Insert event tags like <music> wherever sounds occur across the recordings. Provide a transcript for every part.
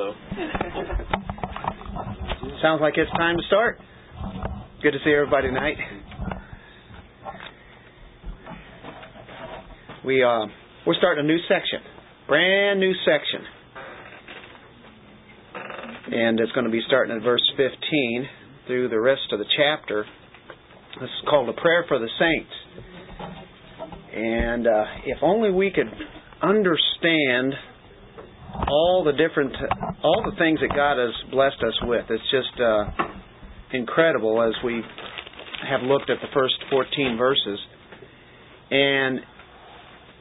Hello. Sounds like it's time to start. Good to see everybody tonight. We uh, we're starting a new section, brand new section, and it's going to be starting at verse 15 through the rest of the chapter. This is called a prayer for the saints, and uh, if only we could understand all the different, all the things that God has blessed us with. It's just uh, incredible as we have looked at the first 14 verses. And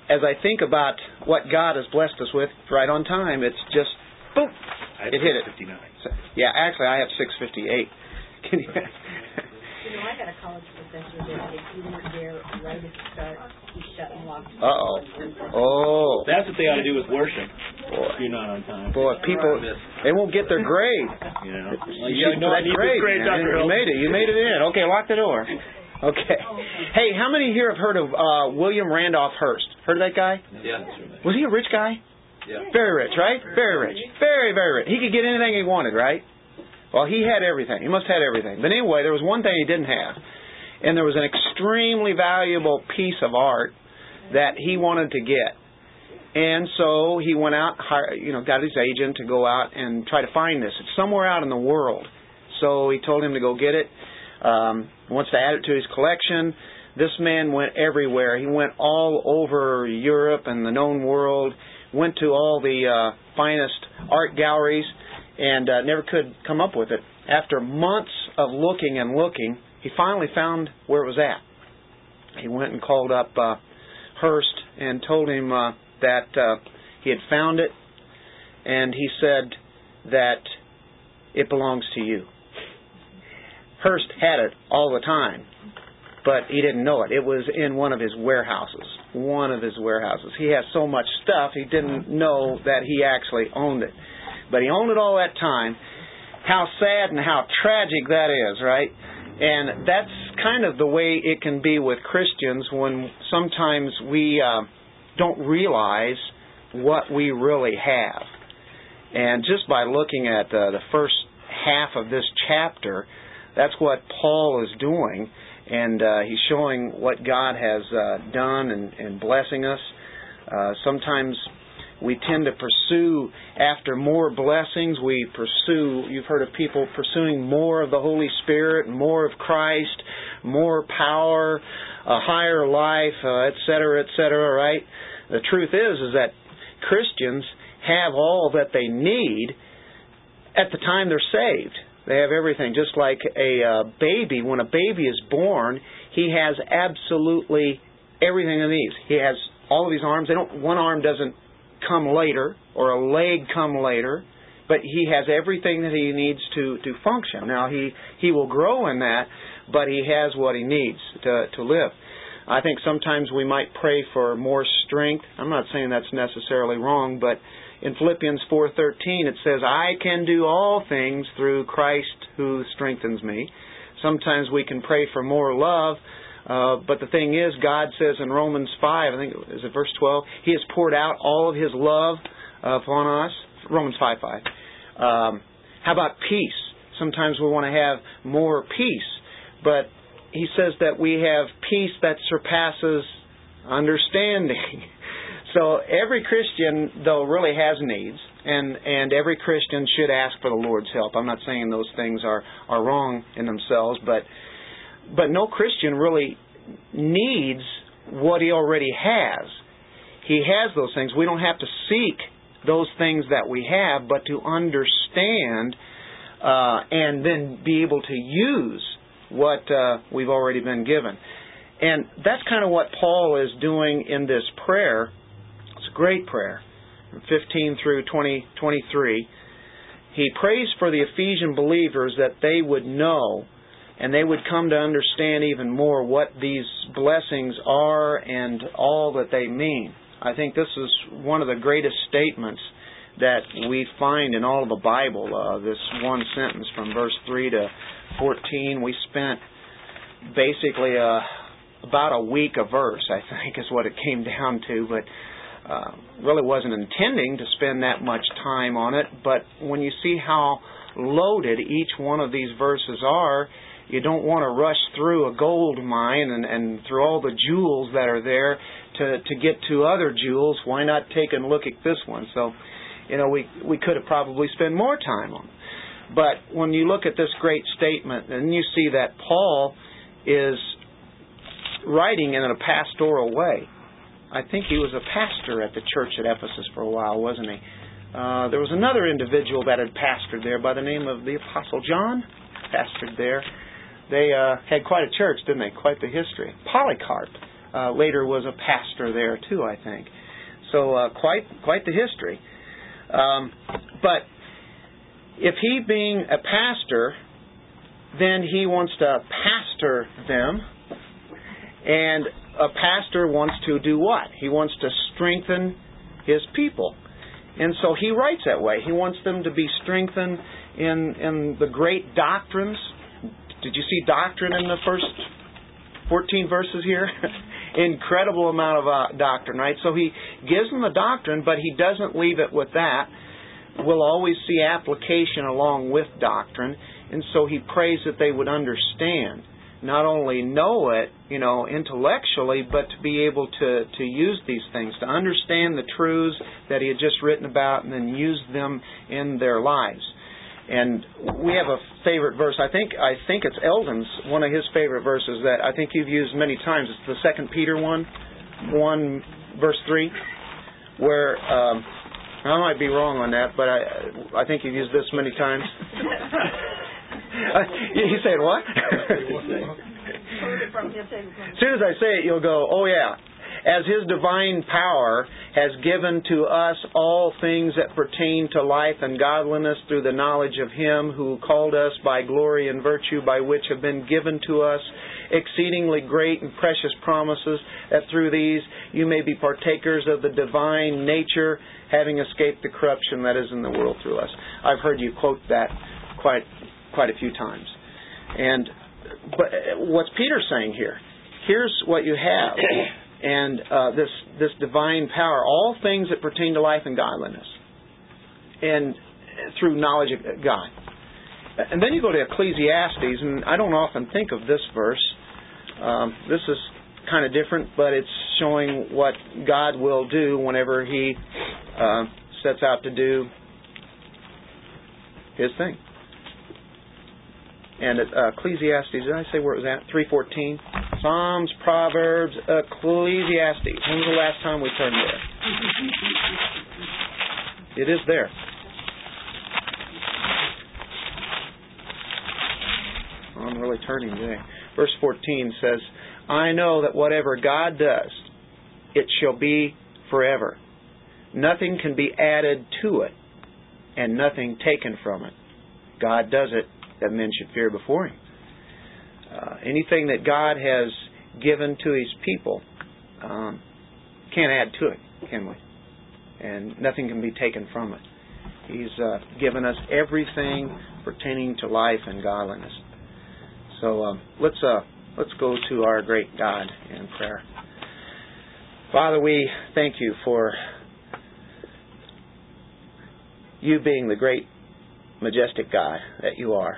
as I think about what God has blessed us with right on time, it's just boom, it hit it. 59. Yeah, actually, I have 658. <laughs> Can you? You know, I got a college professor that if you weren't there right at the start, he shut and locked. Uh oh. Oh. That's what they ought to do with worship. Boy. If you're not on time. Boy, people, they won't get their grade. <laughs> You know. You yeah, should no, that grade, grade, man. Dr. You made it. You made it in. Okay, lock the door. Okay. Hey, how many here have heard of uh, William Randolph Hearst? Heard of that guy? Yeah. Was he a rich guy? Yeah. Very rich, right? Very rich. Very, very rich. He could get anything he wanted, right? Well, he had everything. He must have had everything. But anyway, there was one thing he didn't have. And there was an extremely valuable piece of art that he wanted to get. And so he went out, you know, got his agent to go out and try to find this. It's somewhere out in the world. So he told him to go get it. Um, wants to add it to his collection. This man went everywhere. He went all over Europe and the known world. Went to all the uh, finest art galleries and uh, never could come up with it. After months of looking and looking, he finally found where it was at. He went and called up uh, Hearst and told him uh, that uh, he had found it, and he said that it belongs to you. Hearst had it all the time, but he didn't know it. It was in one of his warehouses. One of his warehouses. He has so much stuff, he didn't know that he actually owned it. But he owned it all that time. How sad and how tragic that is, right? And that's kind of the way it can be with Christians when sometimes we uh, don't realize what we really have. And just by looking at uh, the first half of this chapter, that's what Paul is doing. And uh, he's showing what God has uh, done and, and blessing us. Uh, sometimes we tend to pursue after more blessings. We pursue, you've heard of people pursuing more of the Holy Spirit, more of Christ, more power, a higher life, uh, et cetera, et cetera, right? The truth is, is that Christians have all that they need at the time they're saved. They have everything. Just like a uh, baby, when a baby is born, he has absolutely everything he needs. He has all of his arms. They don't. One arm doesn't come later, or a leg come later, but he has everything that he needs to to function. Now he he will grow in that, but he has what he needs to to live. I think sometimes we might pray for more strength. I'm not saying that's necessarily wrong, but in Philippians 4:13 it says, "I can do all things through Christ who strengthens me." Sometimes we can pray for more love, uh, but the thing is, God says in Romans 5, I think is it verse 12, He has poured out all of His love uh, upon us. Romans 5 5. Um, how about peace? Sometimes we want to have more peace, but He says that we have peace that surpasses understanding. <laughs> So every Christian, though, really has needs, and and every Christian should ask for the Lord's help. I'm not saying those things are are wrong in themselves, but but no Christian really needs what he already has. He has those things. We don't have to seek those things that we have, but to understand uh, and then be able to use what uh, we've already been given. And that's kind of what Paul is doing in this prayer. It's a great prayer. 15 through 20, 23. He prays for the Ephesian believers that they would know and they would come to understand even more what these blessings are and all that they mean. I think this is one of the greatest statements that we find in all of the Bible. Uh, this one sentence from verse 3 to 14. We spent basically uh, about a week a verse, I think, is what it came <laughs> down to. But uh, really wasn't intending to spend that much time on it, but when you see how loaded each one of these verses are, you don't want to rush through a gold mine and, and through all the jewels that are there to, to get to other jewels. Why not take and look at this one? So, you know, we, we could have probably spent more time on it. But when you look at this great statement, and you see that Paul is writing in a pastoral way. I think he was a pastor at the church at Ephesus for a while, wasn't he? Uh, there was another individual that had pastored there by the name of the Apostle John, pastored there. They uh, had quite a church, didn't they? Quite the history. Polycarp uh, later was a pastor there too, I think. So uh, quite quite the history. Um, but if he being a pastor, then he wants to pastor them, and a pastor wants to do what? He wants to strengthen his people. And so he writes that way. He wants them to be strengthened in in the great doctrines. Did you see doctrine in the first 14 verses here? <laughs> Incredible amount of uh, doctrine, right? So he gives them the doctrine, but he doesn't leave it with that. We'll always see application along with doctrine, and so he prays that they would understand not only know it, you know, intellectually, but to be able to, to use these things, to understand the truths that he had just written about and then use them in their lives. And we have a favorite verse. I think I think it's Eldon's one of his favorite verses that I think you've used many times. It's the Second Peter one, one verse three, where um, I might be wrong on that, but I I think you've used this many times. <laughs> you said what? as soon as I say it, you'll go, oh yeah. As His divine power has given to us all things that pertain to life and godliness through the knowledge of Him who called us by glory and virtue by which have been given to us exceedingly great and precious promises, that through these you may be partakers of the divine nature, having escaped the corruption that is in the world through us. I've heard you quote that quite quite a few times. And but uh, what's Peter saying here? Here's what you have, <clears throat> and uh, this this divine power, all things that pertain to life and godliness, and through knowledge of God. And then you go to Ecclesiastes, and I don't often think of this verse. Um, this is kind of different, but it's showing what God will do whenever He uh, sets out to do His thing. And uh, Ecclesiastes, did I say where it was at? 314. Psalms, Proverbs, Ecclesiastes. When was the last time we turned there? It is there. I'm really turning today. Verse 14 says, I know that whatever God does, it shall be forever. Nothing can be added to it, and nothing taken from it. God does it that men should fear before Him. Uh, anything that God has given to His people um, can't add to it, can we? And nothing can be taken from it. He's uh, given us everything pertaining to life and godliness. So um, let's uh, let's go to our great God in prayer. Father, we thank you for you being the great, majestic God that you are.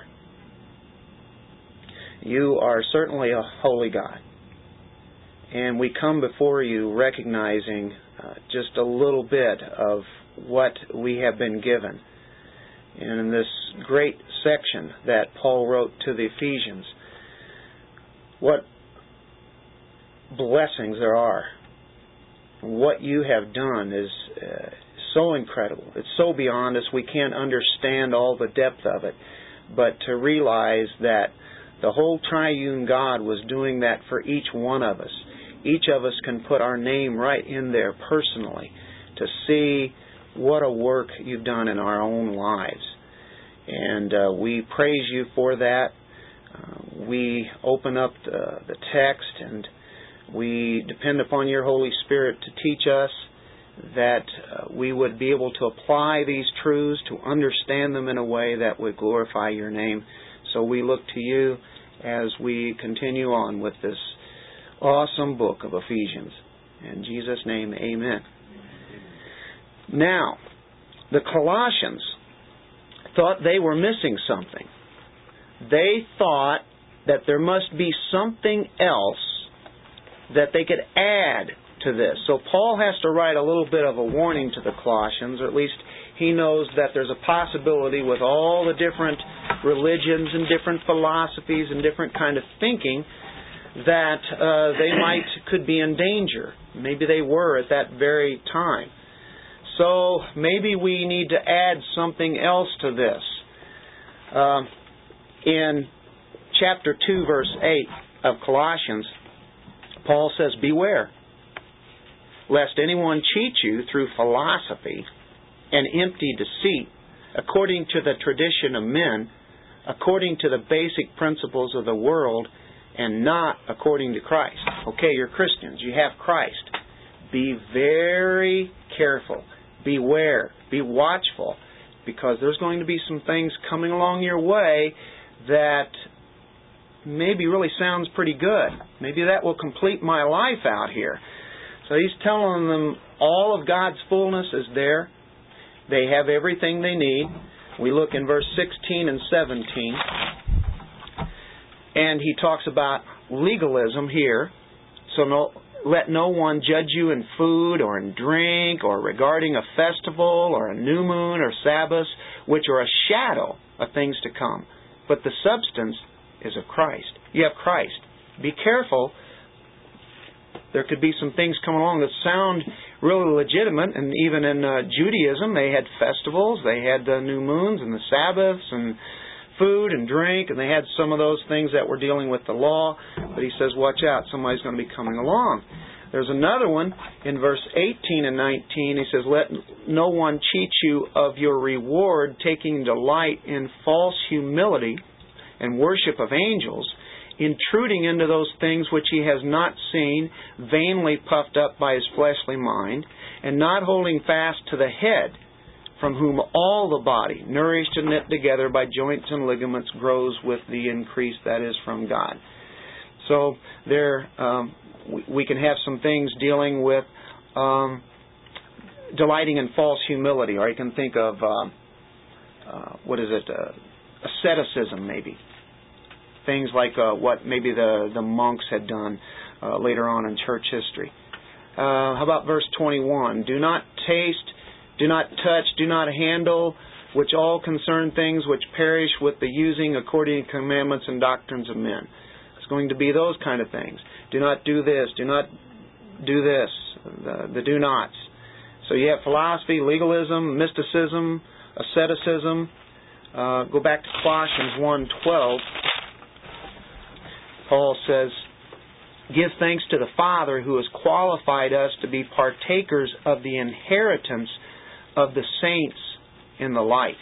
You are certainly a holy God. And we come before you recognizing uh, just a little bit of what we have been given. And in this great section that Paul wrote to the Ephesians, what blessings there are. What you have done is uh, so incredible. It's so beyond us. We can't understand all the depth of it. But to realize that the whole triune God was doing that for each one of us. Each of us can put our name right in there personally to see what a work you've done in our own lives. And uh, we praise you for that. Uh, we open up the, the text and we depend upon your Holy Spirit to teach us that uh, we would be able to apply these truths, to understand them in a way that would glorify your name. So we look to you as we continue on with this awesome book of Ephesians. In Jesus' name, amen. Now, the Colossians thought they were missing something. They thought that there must be something else that they could add to this. So Paul has to write a little bit of a warning to the Colossians, or at least he knows that there's a possibility with all the different religions and different philosophies and different kind of thinking that uh, they <coughs> might could be in danger. Maybe they were at that very time. So maybe we need to add something else to this. Uh, in chapter 2, verse 8 of Colossians, Paul says, Beware, lest anyone cheat you through philosophy and empty deceit, according to the tradition of men, according to the basic principles of the world, and not according to Christ. Okay, you're Christians. You have Christ. Be very careful. Beware. Be watchful. Because there's going to be some things coming along your way that maybe really sounds pretty good. Maybe that will complete my life out here. So he's telling them all of God's fullness is there. They have everything they need. We look in verse 16 and 17. And he talks about legalism here. So no, let no one judge you in food or in drink or regarding a festival or a new moon or Sabbath, which are a shadow of things to come. But the substance is of Christ. You have Christ. Be careful. There could be some things come along that sound really legitimate, and even in uh, Judaism, they had festivals, they had the new moons and the Sabbaths and food and drink, and they had some of those things that were dealing with the law. But he says, watch out, somebody's going to be coming along. There's another one in verse 18 and 19. He says, Let no one cheat you of your reward, taking delight in false humility and worship of angels, intruding into those things which he has not seen, vainly puffed up by his fleshly mind, and not holding fast to the head, from whom all the body, nourished and knit together by joints and ligaments, grows with the increase that is from God. So there, um, we, can have some things dealing with um, delighting in false humility, or you can think of uh, uh, what is it, uh, asceticism, maybe things like uh, what maybe the the monks had done uh, later on in church history. Uh, how about verse 21? Do not taste, do not touch, do not handle, which all concern things which perish with the using according to commandments and doctrines of men. It's going to be those kind of things. Do not do this. Do not do this. The, the do nots. So you have philosophy, legalism, mysticism, asceticism. Uh, go back to Colossians 1.12. Paul says, Give thanks to the Father who has qualified us to be partakers of the inheritance of the saints in the light.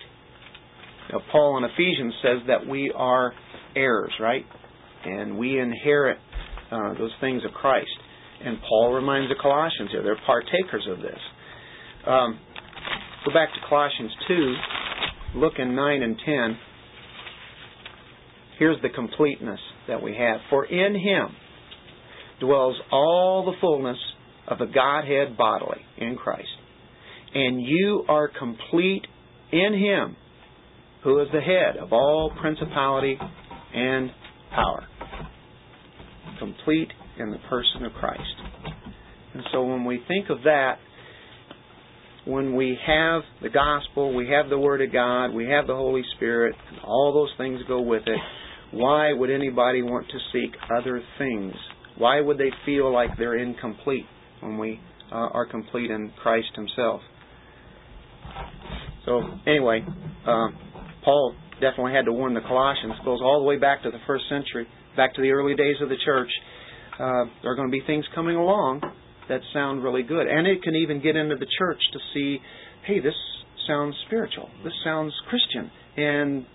Now, Paul in Ephesians says that we are heirs, right? And we inherit uh, those things of Christ. And Paul reminds the Colossians here, they're partakers of this. Um, go back to Colossians 2, look in 9 and 10. Here's the completeness that we have. For in him dwells all the fullness of the Godhead bodily in Christ. And you are complete in him who is the head of all principality and power. Complete in the person of Christ. And so when we think of that, when we have the gospel, we have the Word of God, we have the Holy Spirit, and all those things go with it, why would anybody want to seek other things? Why would they feel like they're incomplete when we uh, are complete in Christ Himself? So, anyway, uh, Paul definitely had to warn the Colossians. It goes all the way back to the first century, back to the early days of the church. Uh, there are going to be things coming along that sound really good. And it can even get into the church to see, hey, this sounds spiritual. This sounds Christian. And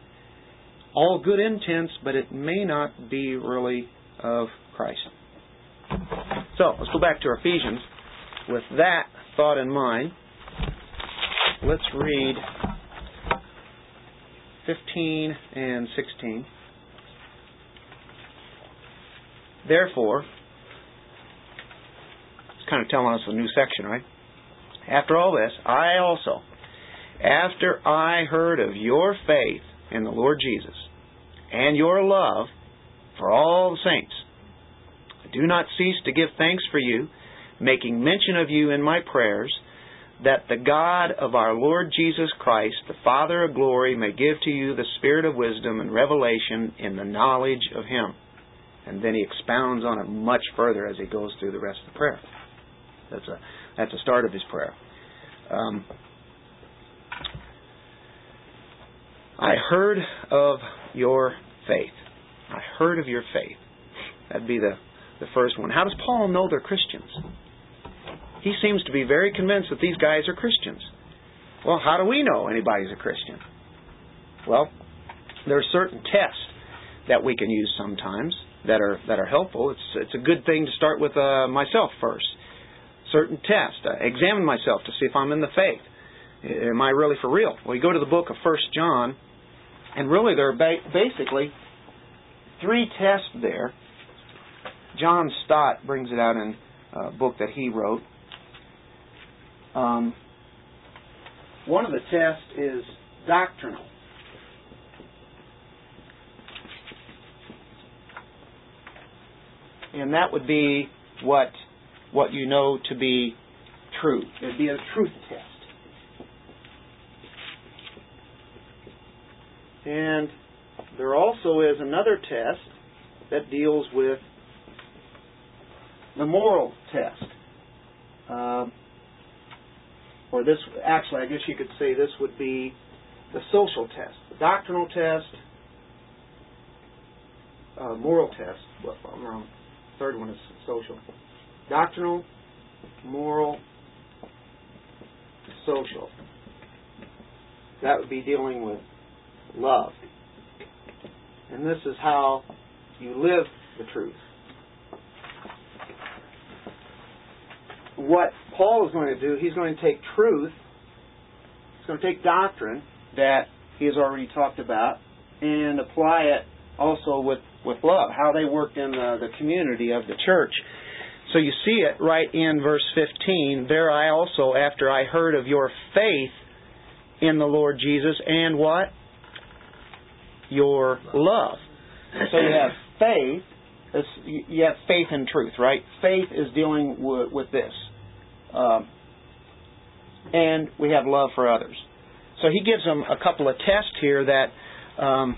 all good intents, but it may not be really of Christ. So let's go back to Ephesians. With that thought in mind, let's read 15 and 16. Therefore, it's kind of telling us a new section, right? after all this, I also, after I heard of your faith in the Lord Jesus and your love for all the saints, I do not cease to give thanks for you, making mention of you in my prayers, that the God of our Lord Jesus Christ, the Father of glory, may give to you the spirit of wisdom and revelation in the knowledge of him. And then he expounds on it much further as he goes through the rest of the prayer. That's a that's the start of his prayer. Um, I heard of your faith. I heard of your faith. That'd be the, the first one. How does Paul know they're Christians? He seems to be very convinced that these guys are Christians. Well, how do we know anybody's a Christian? Well, there are certain tests that we can use sometimes that are that are helpful. It's it's a good thing to start with uh, myself first certain tests. Uh, examine myself to see if I'm in the faith. Am I really for real? Well, you go to the book of First John, and really there are ba- basically three tests there. John Stott brings it out in a book that he wrote. Um, one of the tests is doctrinal. And that would be what what you know to be true. It'd be a truth test. And there also is another test that deals with the moral test. Um, or this, actually, I guess you could say this would be the social test, the doctrinal test, uh, moral test. Well, I'm wrong. Third one is social doctrinal, moral, social. That would be dealing with love. And this is how you live the truth. What Paul is going to do, he's going to take truth, he's going to take doctrine that he has already talked about, and apply it also with, with love, how they worked in the, the community of the church. So you see it right in verse 15. There I also, after I heard of your faith in the Lord Jesus and what? Your love. So you have faith. You have faith in truth, right? Faith is dealing with, with this. Um, and we have love for others. So he gives them a couple of tests here that um,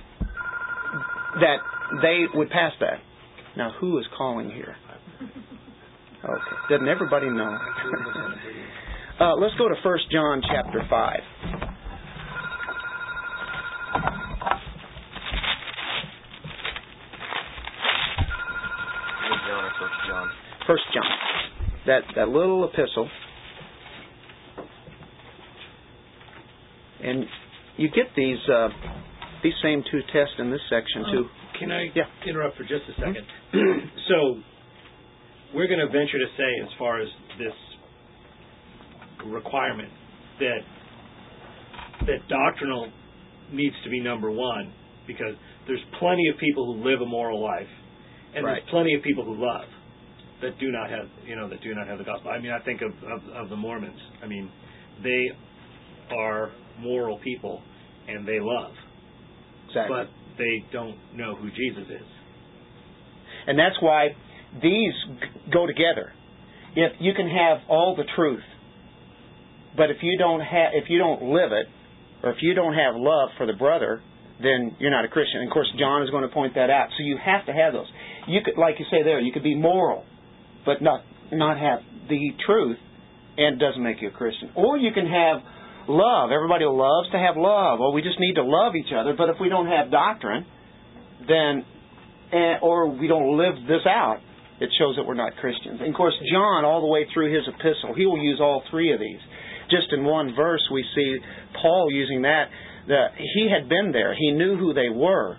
that they would pass that. Now, who is calling here? Okay. Doesn't everybody know? uh, let's go to 1 John chapter 5. John or First John? First John. That that little epistle. And you get these uh, these same two tests in this section too. Can I Yeah. interrupt for just a 2nd <clears throat> so we're going to venture to say, as far as this requirement, that that doctrinal needs to be number one because there's plenty of people who live a moral life, and Right. there's plenty of people who love that do not have you know that do not have the gospel. I mean, I think of, of of the Mormons. I mean, they are moral people and they love, Exactly. but they don't know who Jesus is. And that's why these go together. If you can have all the truth, but if you don't have, if you don't live it, or if you don't have love for the brother, then you're not a Christian. And of course, John is going to point that out. So you have to have those. You could, like you say there, you could be moral, but not not have the truth, and doesn't make you a Christian. Or you can have love. Everybody loves to have love. Well, we just need to love each other. But if we don't have doctrine, then or we don't live this out, it shows that we're not Christians. And of course, John, all the way through his epistle, he will use all three of these. Just in one verse, we see Paul using that. That he had been there, he knew who they were,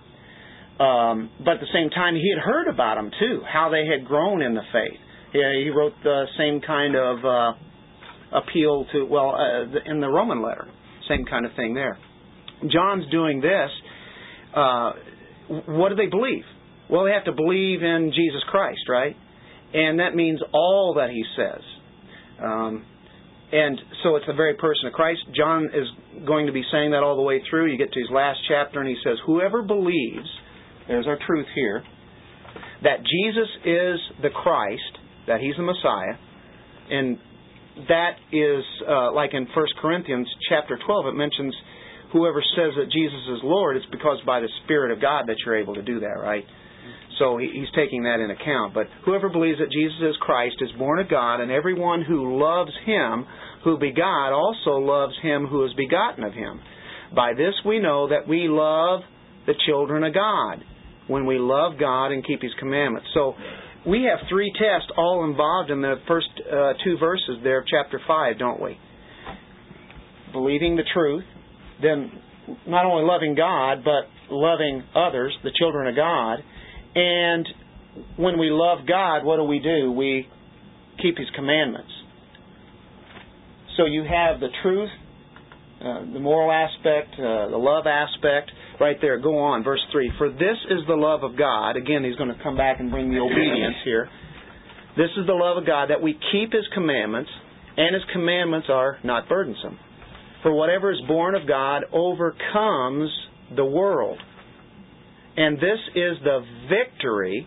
um, but at the same time, he had heard about them too, how they had grown in the faith. He, he wrote the same kind of uh, appeal to, well, uh, in the Roman letter, same kind of thing there. John's doing this. Uh, what do they believe? Well, they have to believe in Jesus Christ, right? And that means all that he says. Um, and so it's the very person of Christ. John is going to be saying that all the way through. You get to his last chapter, and he says, Whoever believes, there's our truth here, that Jesus is the Christ, that he's the Messiah, and that is uh, like in 1 Corinthians chapter 12, it mentions whoever says that Jesus is Lord, it's because by the Spirit of God that you're able to do that, right? So he's taking that in account. But whoever believes that Jesus is Christ is born of God, and everyone who loves him who begot also loves him who is begotten of him. By this we know that we love the children of God, when we love God and keep his commandments. So we have three tests all involved in the first uh, two verses there of chapter 5, don't we? Believing the truth, then not only loving God, but loving others, the children of God. And when we love God, what do we do? We keep His commandments. So you have the truth, uh, the moral aspect, uh, the love aspect, right there. Go on, verse 3. For this is the love of God. Again, he's going to come back and bring the obedience here. This is the love of God, that we keep His commandments, and His commandments are not burdensome. For whatever is born of God overcomes the world. And this is the victory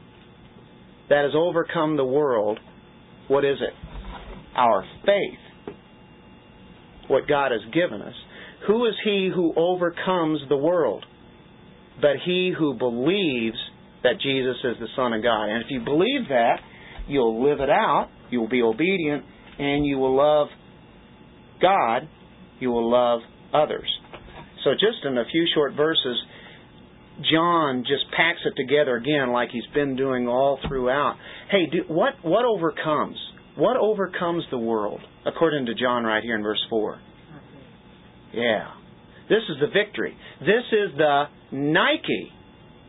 that has overcome the world. What is it? Our faith. What God has given us. Who is he who overcomes the world? But he who believes that Jesus is the Son of God. And if you believe that, you'll live it out, you'll be obedient, and you will love God you will love others. So, just in a few short verses, John just packs it together again, like he's been doing all throughout. Hey, do, what what overcomes? What overcomes the world? According to John, right here in verse four. Yeah, this is the victory. This is the Nike.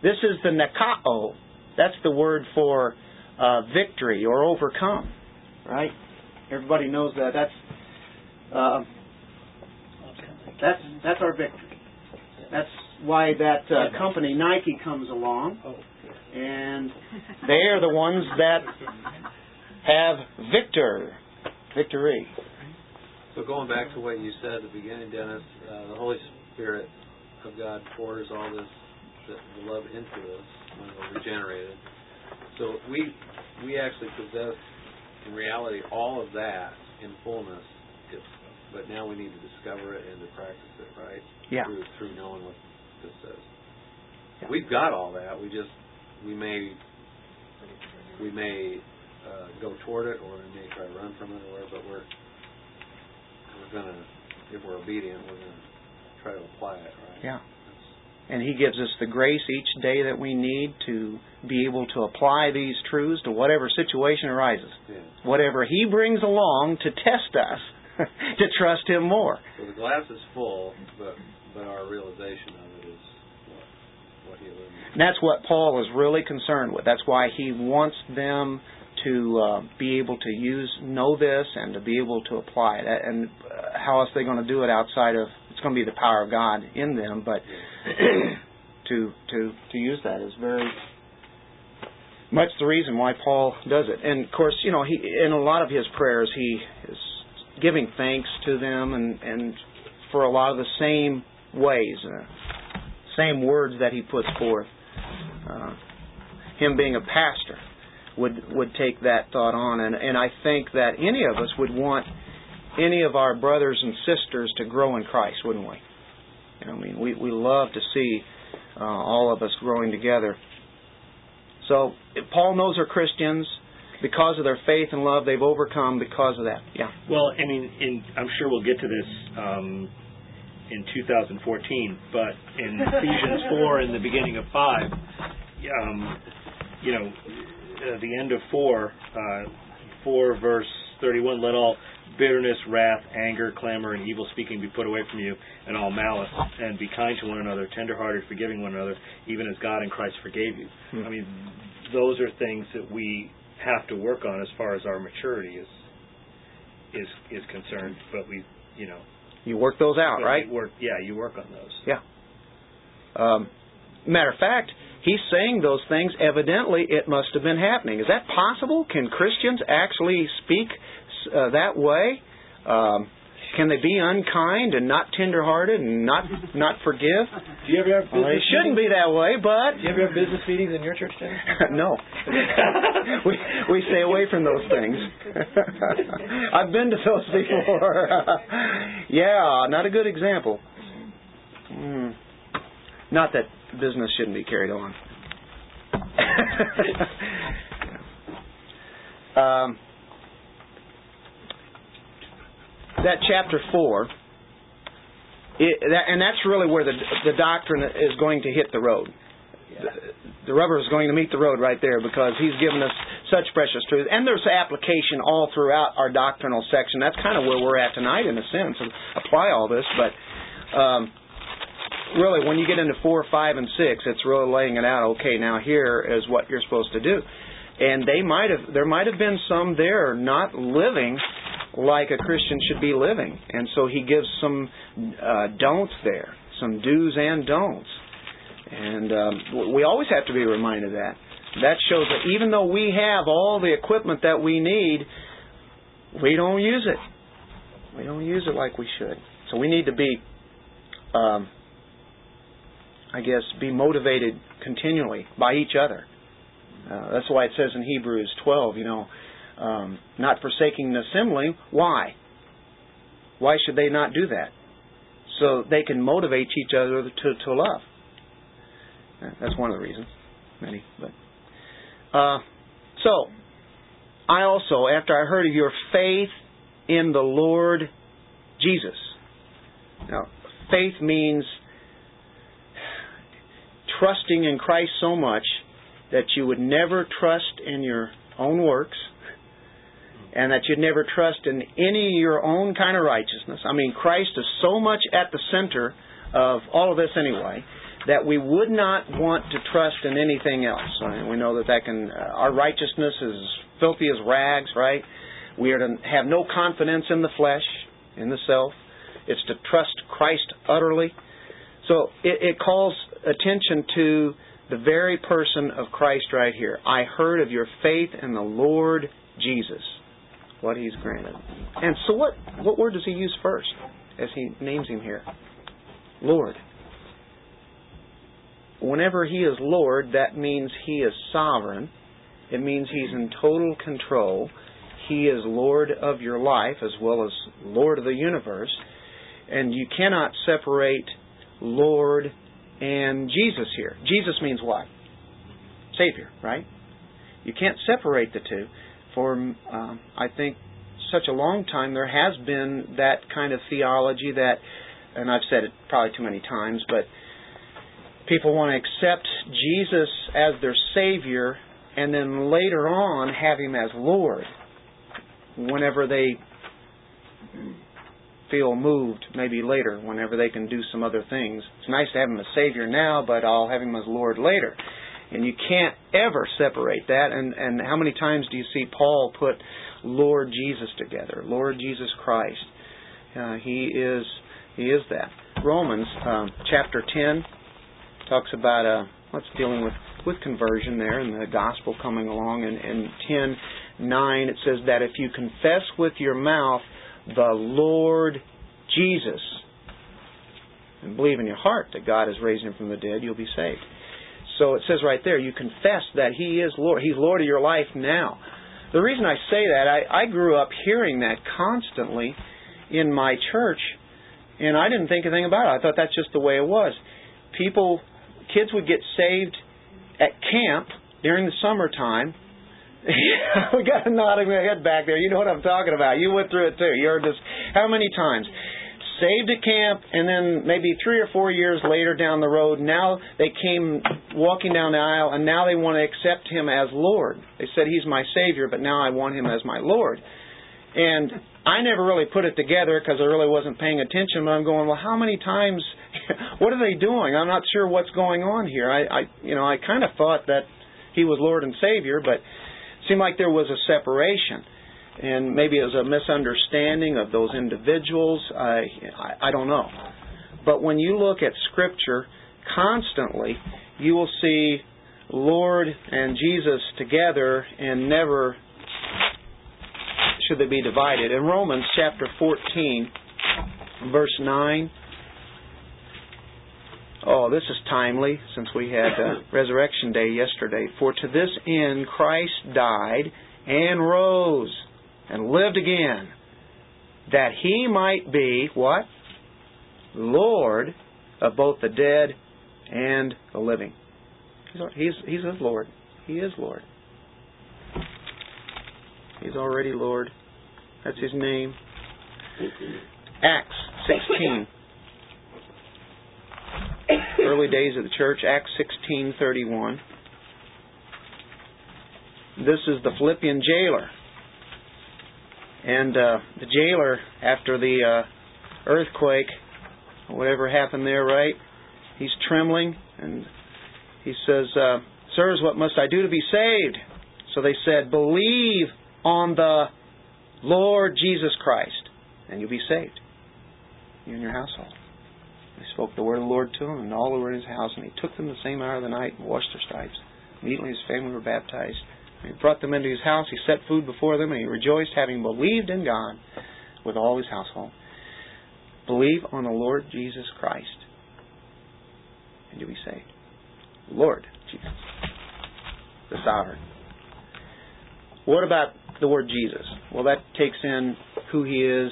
This is the nikao. That's the word for uh, victory or overcome. Right? Everybody knows that. That's uh, that's that's our victory. That's why that uh, company Nike comes along, and they are the ones that have victor, victory. So going back to what you said at the beginning, Dennis, uh, the Holy Spirit of God pours all this the, love into us when we're regenerated. So we we actually possess in reality all of that in fullness but now we need to discover it and to practice it, right? Yeah. Through, through knowing what this says. Yeah. We've got all that. We just we may we may uh, go toward it, or we may try to run from it, or whatever. But we're we're gonna if we're obedient, we're gonna try to apply it, right? Yeah. And He gives us the grace each day that we need to be able to apply these truths to whatever situation arises. Yeah. Whatever He brings along to test us <laughs> to trust Him more. So the glass is full, but but our realization of it is what what He illuminates. And that's what Paul is really concerned with. That's why he wants them to uh, be able to use, know this, and to be able to apply it. And uh, how else are they going to do it outside of? Going to be the power of God in them, but <clears throat> to to to use that is very much the reason why Paul does it. And of course, you know, he in a lot of his prayers he is giving thanks to them and and for a lot of the same ways, uh, same words that he puts forth. Uh, him being a pastor would would take that thought on, and and I think that any of us would want any of our brothers and sisters to grow in Christ, wouldn't we? You know, I mean, we we love to see uh, all of us growing together. So Paul knows they're Christians because of their faith and love. They've overcome because of that. Yeah. Well, I mean, in, I'm sure we'll get to this um, in 2014, but in Ephesians <laughs> 4 and the beginning of 5, um, you know, uh, the end of 4, uh, 4 verse 31, let all bitterness, wrath, anger, clamor, and evil speaking be put away from you, and all malice, and be kind to one another, tenderhearted, forgiving one another, even as God in Christ forgave you. Hmm. I mean, those are things that we have to work on as far as our maturity is is is concerned. But we, you know, You work those out, right? Work, yeah, you work on those. Yeah. Um, matter of fact, he's saying those things. Evidently, it must have been happening. Is that possible? Can Christians actually speak uh, that way Um, can they be unkind and not tenderhearted and not not forgive? <laughs> Do you ever have Well, business they shouldn't be that way, but Do you ever have business meetings in your church, Dennis? <laughs> no. <laughs> we we stay away from those things. I've been to those before. yeah, not a good example. Mm. Not that business shouldn't be carried on. um, that chapter four, it, that, and that's really where the the doctrine is going to hit the road. The, the rubber is going to meet the road right there because he's given us such precious truth, and there's application all throughout our doctrinal section. That's kind of where we're at tonight, in a sense, apply all this. But um, really, when you get into four, five, and six, it's really laying it out. Okay, now here is what you're supposed to do, and they might have there might have been some there not living like a Christian should be living. And so he gives some uh, don'ts there, some do's and don'ts. And um, we always have to be reminded of that. That shows that even though we have all the equipment that we need, we don't use it. We don't use it like we should. So we need to be, um, I guess, be motivated continually by each other. Uh, that's why it says in Hebrews 12, you know, um, not forsaking the assembly. Why? Why should they not do that? So they can motivate each other to, to love. That's one of the reasons. Many, but uh, so I also, after I heard of your faith in the Lord Jesus. Now, faith means trusting in Christ so much that you would never trust in your own works and that you'd never trust in any of your own kind of righteousness. I mean, Christ is so much at the center of all of this anyway that we would not want to trust in anything else. I mean, we know that that can uh, our righteousness is filthy as rags, right? We are to have no confidence in the flesh, in the self. It's to trust Christ utterly. So it, it calls attention to the very person of Christ right here. I heard of your faith in the Lord Jesus what he's granted. And so what what word does he use first as he names him here? Lord. Whenever he is Lord, that means he is sovereign. It means he's in total control. He is Lord of your life as well as Lord of the universe. And you cannot separate Lord and Jesus here. Jesus means what? Savior, right? You can't separate the two for um, I think such a long time there has been that kind of theology that, and I've said it probably too many times, but people want to accept Jesus as their Savior and then later on have Him as Lord whenever they feel moved, maybe later, whenever they can do some other things. It's nice to have Him as Savior now, but I'll have Him as Lord later. And you can't ever separate that. And, and how many times do you see Paul put Lord Jesus together? Lord Jesus Christ. Uh, he is he is that. Romans um, chapter ten talks about uh, what's dealing with with conversion there and the gospel coming along. And in ten nine it says that if you confess with your mouth the Lord Jesus and believe in your heart that God has raised him from the dead, you'll be saved. So it says right there, you confess that He is Lord. He's Lord of your life now. The reason I say that, I, I grew up hearing that constantly in my church, and I didn't think anything about it. I thought that's just the way it was. People, kids would get saved at camp during the summertime. <laughs> we got a nodding head back there. You know what I'm talking about. You went through it too. You heard this how many times? Saved at camp, and then maybe three or four years later down the road, now they came walking down the aisle, and now they want to accept him as Lord. They said, He's my Savior, but now I want him as my Lord. And I never really put it together because I really wasn't paying attention, but I'm going, well, how many times, <laughs> what are they doing? I'm not sure what's going on here. I, I you know, I kind of thought that he was Lord and Savior, but it seemed like there was a separation and maybe it was a misunderstanding of those individuals. I, I, I don't know. But when you look at Scripture constantly, you will see Lord and Jesus together and never should they be divided? In Romans chapter 14, verse 9. Oh, this is timely since we had uh, <laughs> Resurrection Day yesterday. For to this end Christ died and rose and lived again, that he might be, what? Lord of both the dead and the living. He's, he's, his Lord. He is Lord. He's already Lord. That's his name. Acts 16. Early days of the church, Acts 16:31. This is the Philippian jailer. And uh, the jailer, after the uh, earthquake, whatever happened there, right? He's trembling, and he says, uh, Sirs, what must I do to be saved? So they said, Believe on the Lord Jesus Christ, and you'll be saved. You and your household. They spoke the word of the Lord to him, and all who were in his house, and he took them the same hour of the night and washed their stripes. Immediately his family were baptized. He brought them into his house, he set food before them, and he rejoiced, having believed in God with all his household. Believe on the Lord Jesus Christ, and you'll be saved. Lord Jesus, the sovereign. What about the word Jesus? Well, that takes in who he is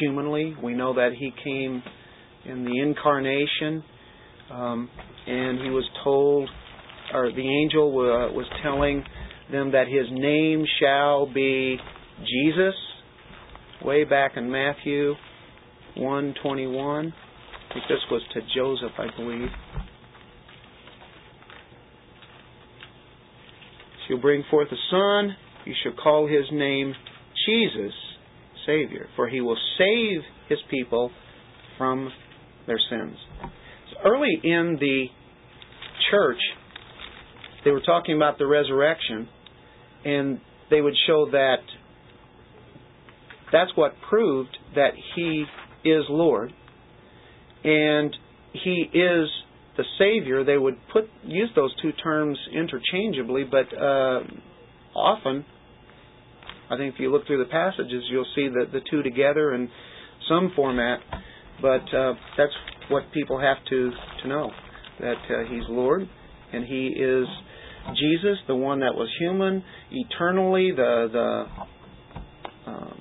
humanly. We know that he came in the incarnation, um, and he was told, or the angel was telling them that his name shall be Jesus. Way back in Matthew 121. I think this was to Joseph, I believe. She'll bring forth a son. You shall call his name Jesus, Savior, for he will save his people from their sins. So early in the church, they were talking about the resurrection, and they would show that that's what proved that he is Lord and he is the Savior. They would put use those two terms interchangeably, but uh, often, I think if you look through the passages, you'll see the the two together in some format. But uh, that's what people have to to know that uh, He's Lord and He is Jesus, the one that was human eternally, the the uh,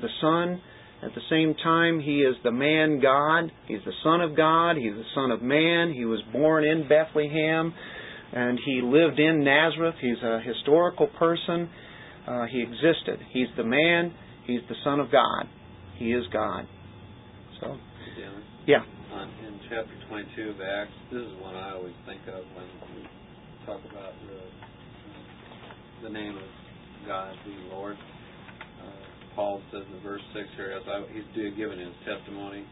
the Son. At the same time, He is the man God. He's the Son of God. He's the Son of Man. He was born in Bethlehem, and He lived in Nazareth. He's a historical person. Uh, he existed. He's the man. He's the Son of God. He is God. So, yeah. on, in chapter 22 of Acts, this is one I always think of when talk about the, the name of God being Lord. Uh, Paul says in verse 6 here, as I, he's do- giving his testimony.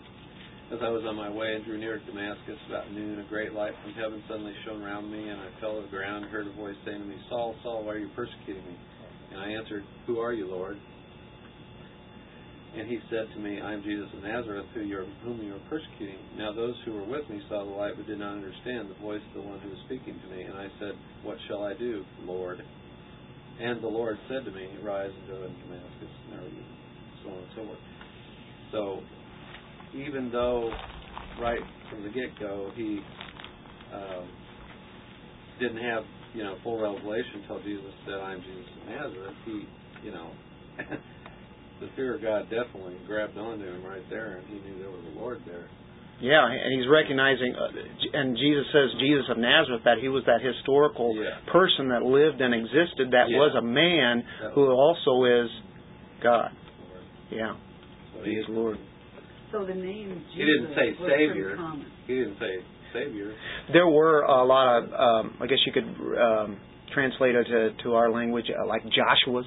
As I was on my way and drew near Damascus about noon, a great light from heaven suddenly shone around me, and I fell to the ground and heard a voice saying to me, Saul, Saul, why are you persecuting me? And I answered, Who are you, Lord? And he said to me, I am Jesus of Nazareth, who you are, whom you are persecuting. Now those who were with me saw the light, but did not understand the voice of the one who was speaking to me. And I said, What shall I do, Lord? And the Lord said to me, Rise and go into Damascus, and so on and so forth. So, even though right from the get-go he um, didn't have you know full revelation until Jesus said, "I am Jesus of Nazareth," he you know. <laughs> the fear of God definitely grabbed onto him right there, and he knew there was a Lord there. Yeah, and he's recognizing, uh, and Jesus says, Jesus of Nazareth, that he was that historical Yeah. person that lived and existed, that Yeah. was a man That who also is God. Lord. Yeah, So he is Lord. So the name Jesus He didn't say was Savior. common. He didn't say Savior. There were a lot of, um, I guess you could um, translate it to, to our language, uh, like Joshua's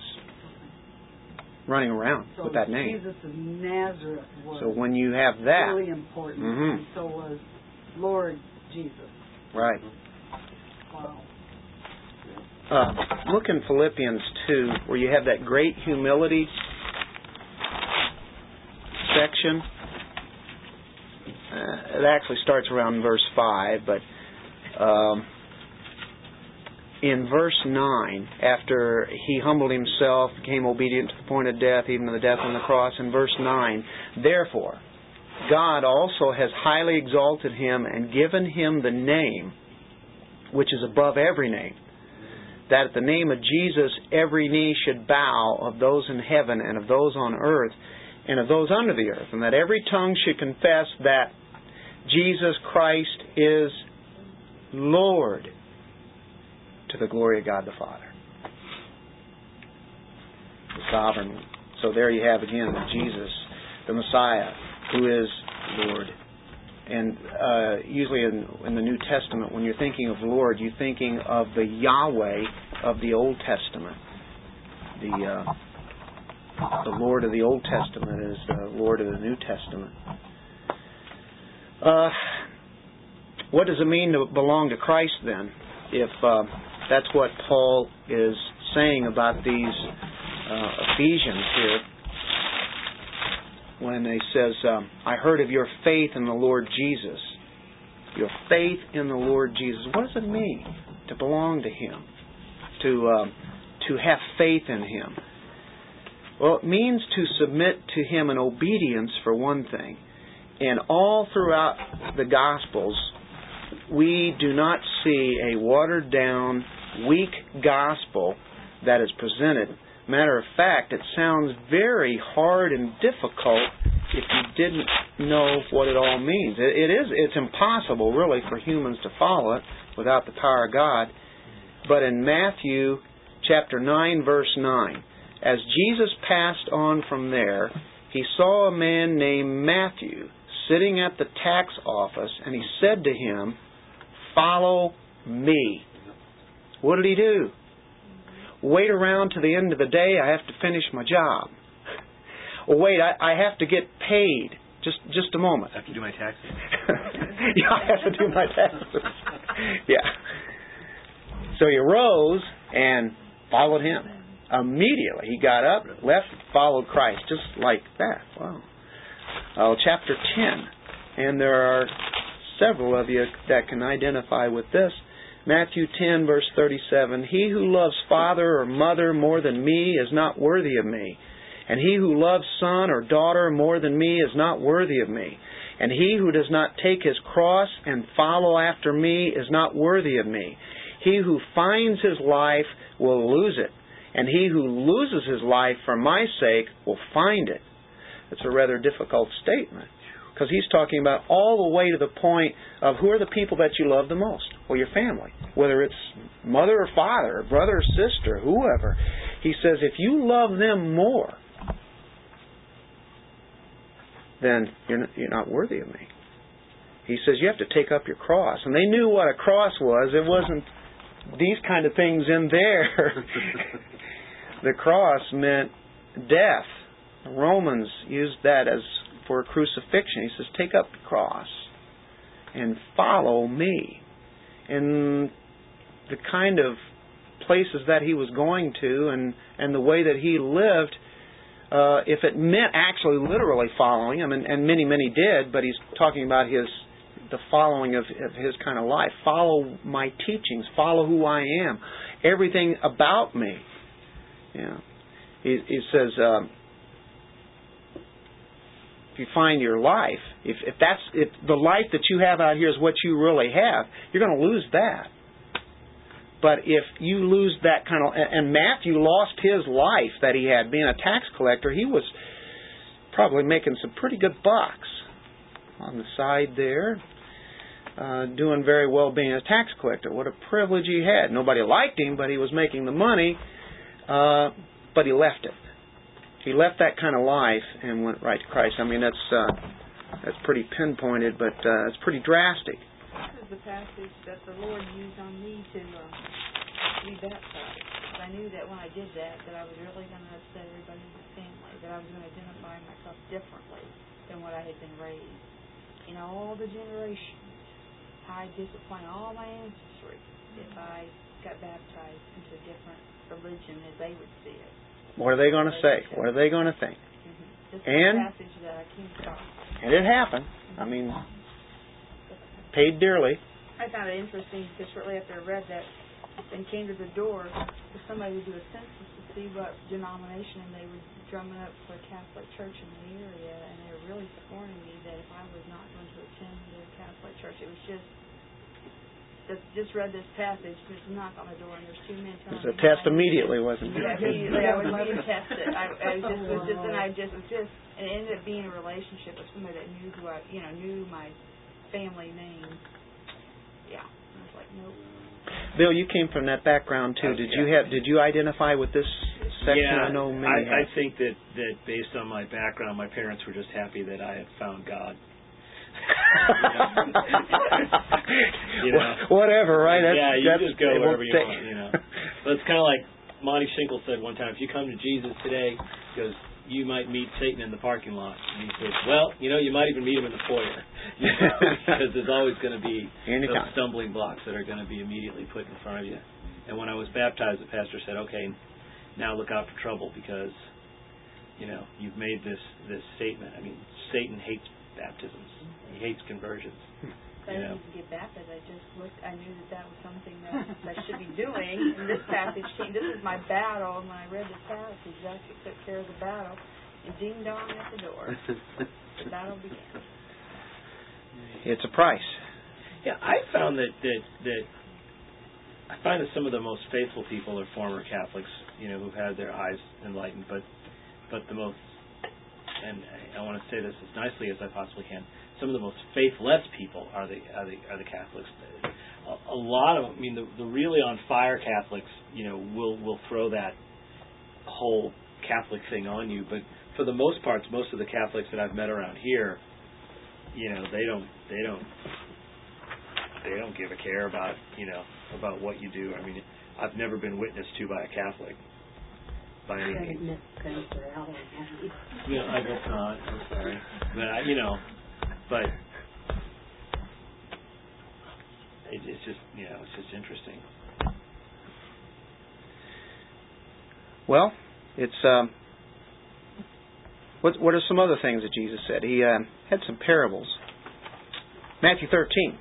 running around So with that name. Jesus of Nazareth was So when you have that, really important. Mhm. And so was Lord Jesus. right. Wow. Uh, look in Philippians 2, where you have that great humility section. Uh, it actually starts around verse 5, but um, in verse 9, after he humbled himself, became obedient to the point of death, even to the death on the cross, in verse 9, therefore, God also has highly exalted him and given him the name which is above every name. That at the name of Jesus every knee should bow of those in heaven and of those on earth and of those under the earth, and that every tongue should confess that Jesus Christ is Lord the glory of God the Father. The sovereign. So there you have again Jesus, the Messiah, who is Lord. And uh, usually in, in the New Testament, when you're thinking of Lord, you're thinking of the Yahweh of the Old Testament. The uh, the Lord of the Old Testament is the Lord of the New Testament. Uh, what does it mean to belong to Christ then? If uh, that's what Paul is saying about these uh, Ephesians here, when he says, um, "I heard of your faith in the Lord Jesus." Your faith in the Lord Jesus. What does it mean to belong to Him? To um, to have faith in Him. Well, it means to submit to Him in obedience, for one thing. And all throughout the Gospels, we do not see a watered down, weak gospel that is presented. Matter of fact, it sounds very hard and difficult if you didn't know what it all means. It, it is it's impossible really for humans to follow it without the power of God. But in Matthew chapter 9 verse 9, as Jesus passed on from there, he saw a man named Matthew sitting at the tax office and he said to him, "Follow me." What did he do? Wait around to the end of the day. I have to finish my job. Well, wait, I, I have to get paid. Just just a moment. I have to do my taxes. <laughs> yeah, I have to do my taxes. yeah. So he arose and followed him. Immediately, he got up, left, followed Christ, just like that. Wow. Uh, chapter 10. And there are several of you that can identify with this. Matthew 10, verse 37 He who loves father or mother more than me is not worthy of me. And he who loves son or daughter more than me is not worthy of me. And he who does not take his cross and follow after me is not worthy of me. He who finds his life will lose it, and he who loses his life for my sake will find it. It's a rather difficult statement because he's talking about all the way to the point of who are the people that you love the most? Well, your family, whether it's mother or father, or brother or sister, whoever. He says, if you love them more, then you're not, you're not worthy of me. He says you have to take up your cross, and they knew what a cross was. It wasn't these kind of things in there. <laughs> the cross meant death. The Romans used that as for a crucifixion. He says, take up the cross and follow me. And the kind of places that he was going to and, and the way that he lived, uh, if it meant actually literally following him, and, and many, many did, but he's talking about his the following of, of his kind of life. Follow my teachings. Follow who I am. Everything about me. Yeah. He, he says, um, find your life, if, if that's if the life that you have out here is what you really have, you're going to lose that. But if you lose that kind of, and Matthew lost his life that he had being a tax collector, he was probably making some pretty good bucks on the side there, uh, doing very well being a tax collector. What a privilege he had. Nobody liked him, but he was making the money, uh, but he left it. He left that kind of life and went right to Christ. I mean, that's uh, that's pretty pinpointed, but uh, it's pretty drastic. This is the passage that the Lord used on me to uh, be baptized. I knew that when I did that, that I was really going to upset everybody in the family, that I was going to identify myself differently than what I had been raised. In all the generations, I disappoint all my ancestry if I got baptized into a different religion as they would see it. What are they going to say? What are they going to think? Mm-hmm. And- is the passage that I came across. And it happened. I mean, paid dearly. I found it interesting because shortly after I read that, and came to the door for somebody to do a census to see what denomination, and they were drumming up for a Catholic church in the area, and they were really warning me that if I was not going to attend the Catholic church, it was just just, just read this passage, just knock on the door, and there's two men It was a test I- immediately, wasn't it? yeah, immediately I was being tested. I, I just was just, and I just was just, and it ended up being a relationship with somebody that knew who I, you know, knew my family name. Yeah, I was like, nope. Bill, you came from that background too. Did you have? Did you identify with this section? yeah, I know many. I, I think that that based on my background, my parents were just happy that I had found God. You know. <laughs> Whatever, right? That's, yeah, you that's, just go wherever you want, you know. But it's kind of like Monty Shinkle said one time: if you come to Jesus today, he goes, you might meet Satan in the parking lot. And he says, well, you know, you might even meet him in the foyer, <laughs> you know, <laughs> because there's always going to be Anytime. those stumbling blocks that are going to be immediately put in front of you. And when I was baptized, the pastor said, okay, now look out for trouble because, you know, you've made this this statement. I mean, Satan hates baptisms. He hates conversions. I You didn't know. need to get baptized. I just looked. I knew that that was something that I should be doing. And this passage came. This is my battle. And when I read this passage, that took care of the battle. And ding dong at the door. The battle began. It's a price. Yeah, I found that that that I find that some of the most faithful people are former Catholics, you know, who've had their eyes enlightened. But but the most, and I, want to say this as nicely as I possibly can, some of the most faithless people are the are the are the Catholics. A, a lot of, I mean, the the really on fire Catholics, you know, will will throw that whole Catholic thing on you. But for the most part, most of the Catholics that I've met around here, you know, they don't they don't they don't give a care about you know about what you do. I mean, I've never been witnessed to by a Catholic by any means. Yeah, I guess not. I'm sorry, but I, you know, but it, it's just you know it's just interesting. Well, it's um, what what are some other things that Jesus said? He um, had some parables. Matthew 13,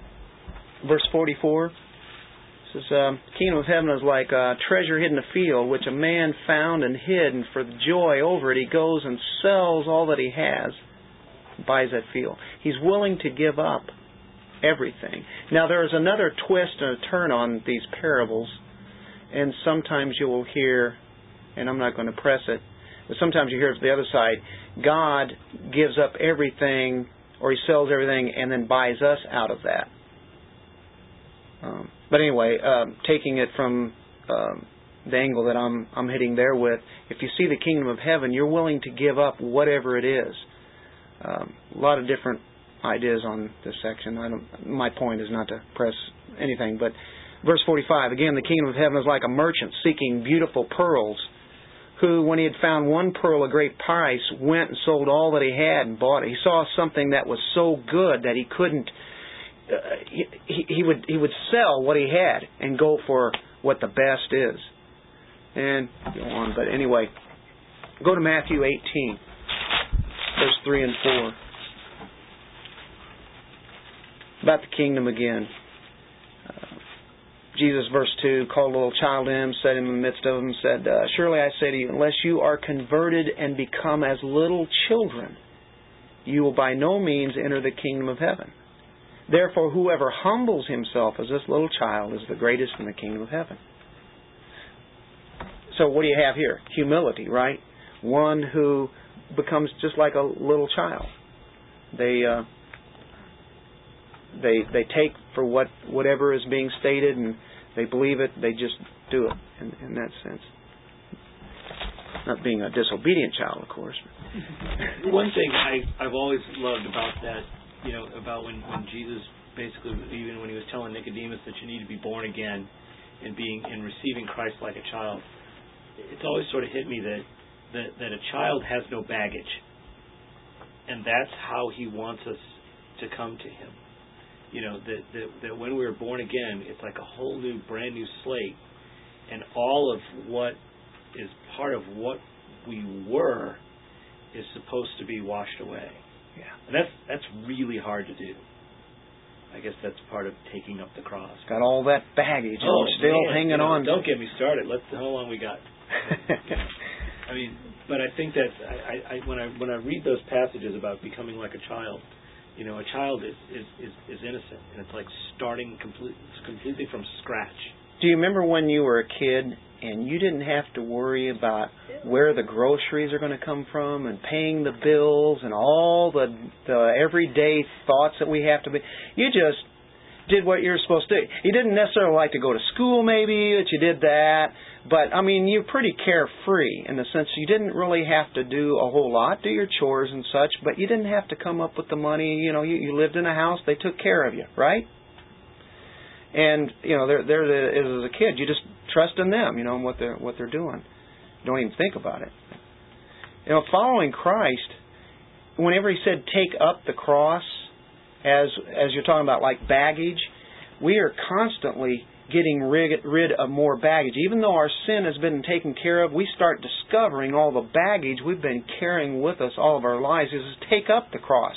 verse 44 says, um, "Kingdom of heaven is like a treasure hidden in a field, which a man found and hid, and for joy over it, he goes and sells all that he has, buys that field. He's willing to give up everything. Now, there is another twist and a turn on these parables, and sometimes you will hear and I'm not going to press it. But sometimes you hear it from the other side. God gives up everything, or He sells everything, and then buys us out of that. Um, but anyway, um, taking it from um, the angle that I'm I'm hitting there with, if you see the kingdom of heaven, you're willing to give up whatever it is. Um, a lot of different ideas on this section. I don't, my point is not to press anything, but verse 45 again, the kingdom of heaven is like a merchant seeking beautiful pearls who, when he had found one pearl of great price, went and sold all that he had and bought it. He saw something that was so good that he couldn't. Uh, he, he would he would sell what he had and go for what the best is. And go on, but anyway, go to Matthew 18, verse three and four. About the kingdom again. Uh, Jesus, verse 2, called a little child in, set him in the midst of them, said, uh, Surely I say to you, unless you are converted and become as little children, you will by no means enter the kingdom of heaven. Therefore, whoever humbles himself as this little child is the greatest in the kingdom of heaven. So, what do you have here? Humility, right? One who becomes just like a little child. They uh, they they take for what whatever is being stated and they believe it. They just do it in, in that sense. Not being a disobedient child, of course. One thing I I've always loved about that, you know, about when when Jesus basically even when he was telling Nicodemus that you need to be born again and being and receiving Christ like a child, it's always sort of hit me that that that a child has no baggage, and that's how he wants us to come to him. You know that that that when we are born again, it's like a whole new, brand new slate, and all of what is part of what we were is supposed to be washed away. Yeah. And that's that's really hard to do. I guess that's part of taking up the cross. Got all that baggage and Oh, still man, hanging you know, on. Don't get me started. Let's how long we got. <laughs> I mean, but I think that I, I, I when I when I read those passages about becoming like a child, you know, a child is is is, is innocent, and it's like starting complete, completely from scratch. Do you remember when you were a kid and you didn't have to worry about where the groceries are going to come from and paying the bills and all the the everyday thoughts that we have to be you just did what you're supposed to do. You didn't necessarily like to go to school maybe, but you did that. But I mean, you're pretty carefree in the sense you didn't really have to do a whole lot, do your chores and such, but you didn't have to come up with the money. You know, you, you lived in a house, they took care of you, right? And you know, they're they're the, as a kid, you just trust in them, you know, and what they're what they're doing. Don't even think about it. You know, following Christ, whenever he said take up the cross, as as you're talking about like baggage, we are constantly getting rid, rid of more baggage. Even though our sin has been taken care of, we start discovering all the baggage we've been carrying with us all of our lives. Is take up the cross.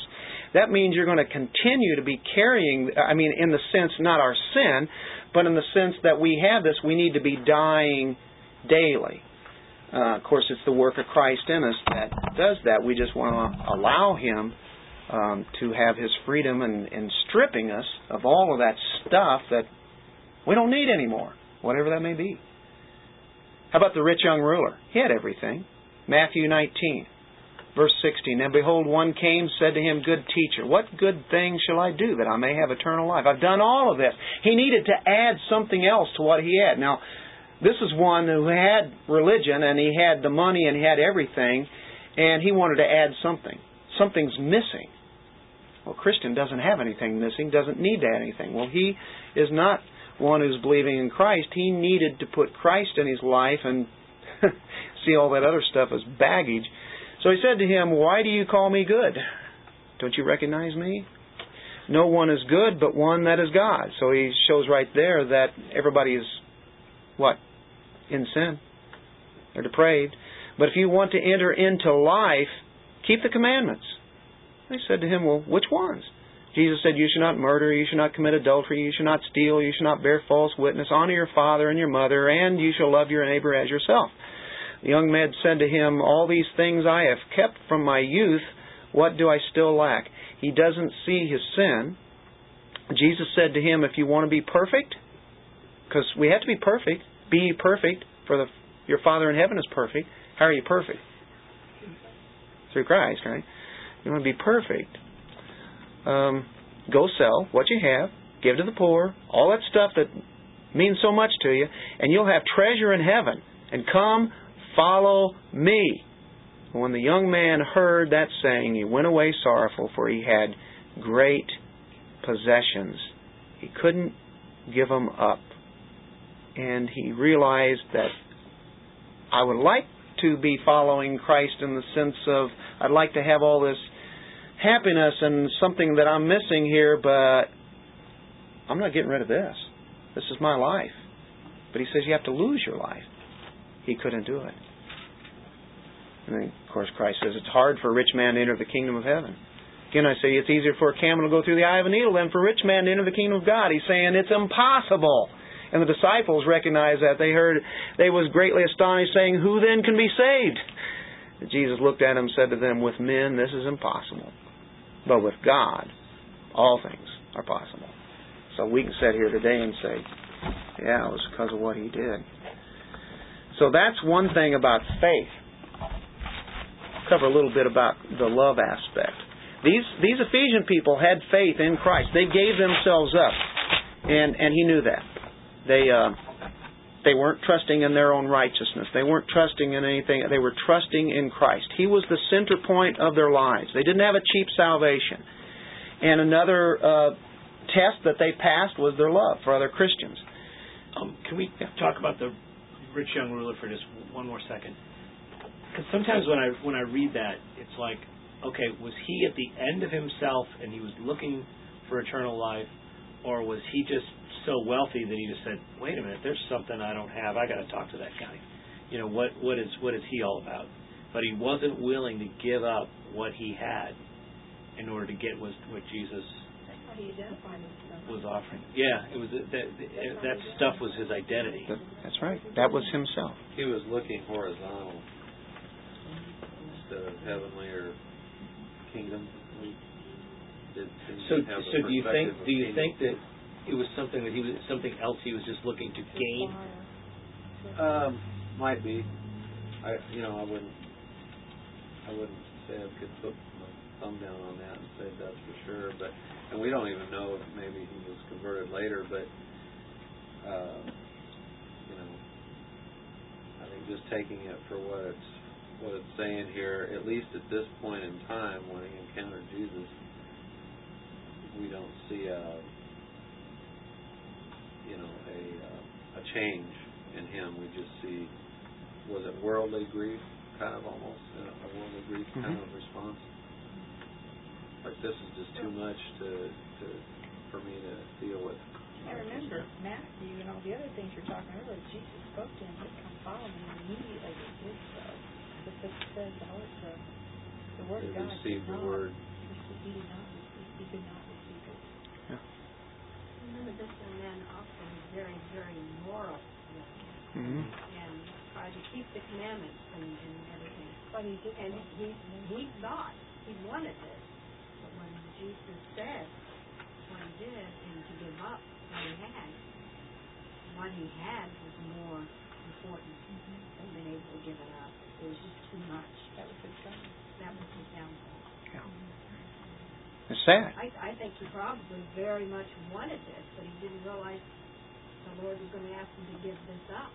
That means you're going to continue to be carrying, I mean, in the sense, not our sin, but in the sense that we have this, we need to be dying daily. Uh, of course, it's the work of Christ in us that does that. We just want to allow Him um, to have His freedom and, and stripping us of all of that stuff that we don't need anymore, whatever that may be. How about the rich young ruler? He had everything. Matthew 19. Verse 16, And behold, one came, said to him, Good teacher, what good thing shall I do that I may have eternal life? I've done all of this. He needed to add something else to what he had. Now, this is one who had religion, and he had the money, and he had everything, and he wanted to add something. Something's missing. Well, Christian doesn't have anything missing, doesn't need to add anything. Well, he is not one who's believing in Christ. He needed to put Christ in his life and <laughs> see all that other stuff as baggage. So he said to him, Why do you call me good? Don't you recognize me? No one is good but one that is God. So he shows right there that everybody is what? In sin. They're depraved. But if you want to enter into life, keep the commandments. They said to him, Well, which ones? Jesus said, You should not murder, you should not commit adultery, you should not steal, you should not bear false witness, honor your father and your mother, and you shall love your neighbor as yourself. The young man said to him, All these things I have kept from my youth, what do I still lack? He doesn't see his sin. Jesus said to him, If you want to be perfect, because we have to be perfect, be perfect, for the, your Father in heaven is perfect. How are you perfect? Through Christ, right? You want to be perfect. Um, go sell what you have, give to the poor, all that stuff that means so much to you, and you'll have treasure in heaven. And come, follow me. When the young man heard that saying, he went away sorrowful, for he had great possessions. He couldn't give them up. And he realized that I would like to be following Christ in the sense of I'd like to have all this happiness and something that I'm missing here, but I'm not getting rid of this. This is my life. But he says you have to lose your life. He couldn't do it. And then, of course, Christ says it's hard for a rich man to enter the kingdom of heaven. Again, I say it's easier for a camel to go through the eye of a needle than for a rich man to enter the kingdom of God. He's saying it's impossible. And the disciples recognized that. They heard, they was greatly astonished, saying, Who then can be saved? Jesus looked at them and said to them, With men this is impossible. But with God, all things are possible. So we can sit here today and say, Yeah, it was because of what he did. So that's one thing about faith. Cover a little bit about the love aspect. These these Ephesian people had faith in Christ. They gave themselves up, and and he knew that. They uh, they weren't trusting in their own righteousness. They weren't trusting in anything. They were trusting in Christ. He was the center point of their lives. They didn't have a cheap salvation. And another uh, test that they passed was their love for other Christians. Um, can we talk about the rich young ruler for just one more second? Because sometimes when I when I read that, it's like, okay, was he at the end of himself and he was looking for eternal life, or was he just so wealthy that he just said, wait a minute, there's something I don't have. I got to talk to that guy. You know what what is what is he all about? But he wasn't willing to give up what he had in order to get what, what Jesus he identified himself. was offering. Yeah, it was that that, that stuff was his identity. That- That's right. That was himself. He was looking horizontal instead of heavenly or kingdom. He did So, to have a so do you think do you kingdom. think that it was something that he was something else he was just looking to gain? Um, might be. I, you know, I wouldn't, I wouldn't say I could put my thumb down on that and say that's for sure. But, and we don't even know if maybe he was converted later. But, uh, you know, I think just taking it for what it's what it's saying here, at least at this point in time when he encountered Jesus, we don't see a, you know, a uh, a change in him. We just see, was it worldly grief, kind of almost, a a worldly grief kind Mhm. of response? Like this is just too much to, to for me to deal with. I remember Matthew and all the other things you're talking about. Jesus spoke to him, "He come follow me," and immediately he did so. But it says the the, the word They of God received did the not, word. He did not receive. He could not receive it. Remember, this young man also was very, very moral hmm and tried to keep the commandments and, and everything. But he did. And he he thought he wanted this, but when Jesus said what he did and to give up what he had, what he had was more important than being able to give it up. It was just too much. That was his son. That was his downfall. It's sad. I, I think he probably very much wanted this, but he didn't realize the Lord was going to ask him to give this up.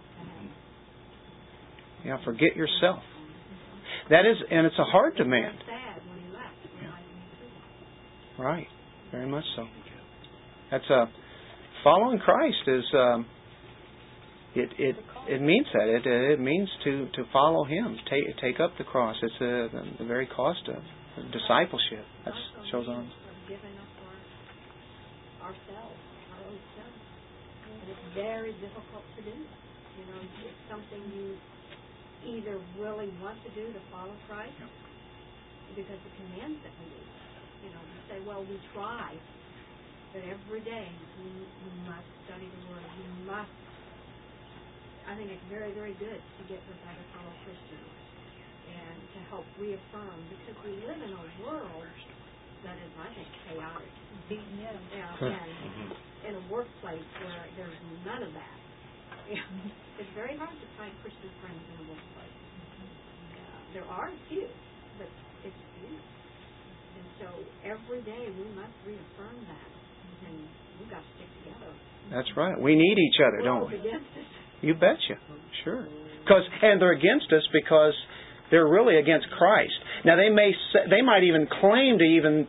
Yeah, forget yourself. That is, and it's a hard demand. sad when he left, realizing. Right. Very much so. That's a following Christ is um, it it it means that it uh, it means to to follow Him, take take up the cross. It's a, the, the very cost of discipleship. That shows on. our ourselves, our own. And it's very difficult to do. You know, it's something you either really want to do to follow Christ because it commands that we do. You know, we say, well, we try, but every day we, we must study the Word. We must. I think it's very, very good to get with other fellow Christians and to help reaffirm because we live in a world that is, I think, chaotic. Beaten in. Yeah, Huh. and in a workplace where there's none of that. <laughs> it's very hard to find Christian friends in a workplace. Uh, there are a few, but it's few. And so every day we must reaffirm that, and we've got to stick together. That's right. We need each other, don't we? You betcha. Sure. Because and they're against us because they're really against Christ. Now they may say, they might even claim to even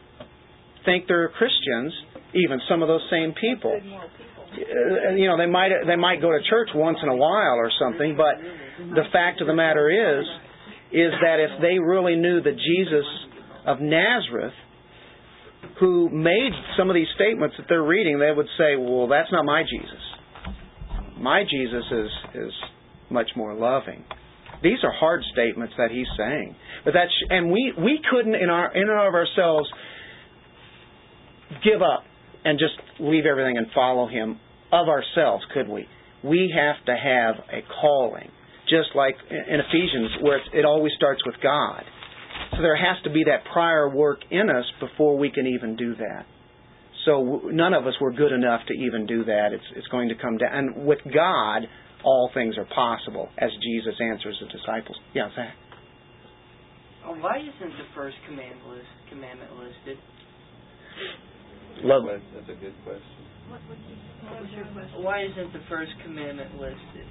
think they're Christians. Even some of those same people. Good moral people. Uh, you know they might they might go to church once in a while or something, but the fact of the matter is is that if they really knew the Jesus of Nazareth who made some of these statements that they're reading, they would say, "Well, that's not my Jesus. My Jesus is is much more loving." These are hard statements that he's saying, but that's and we we couldn't in our in and of ourselves give up and just leave everything and follow him of ourselves, could we? We have to have a calling, just like in Ephesians, where it always starts with God. So there has to be that prior work in us before we can even do that. So w- none of us were good enough to even do that. It's it's going to come down, and with God, all things are possible, as Jesus answers the disciples. Yeah, Zach. Uh, Why isn't the first command list commandment listed? Love That's, that's a good question. What, what, what was your question? Why isn't the first commandment listed?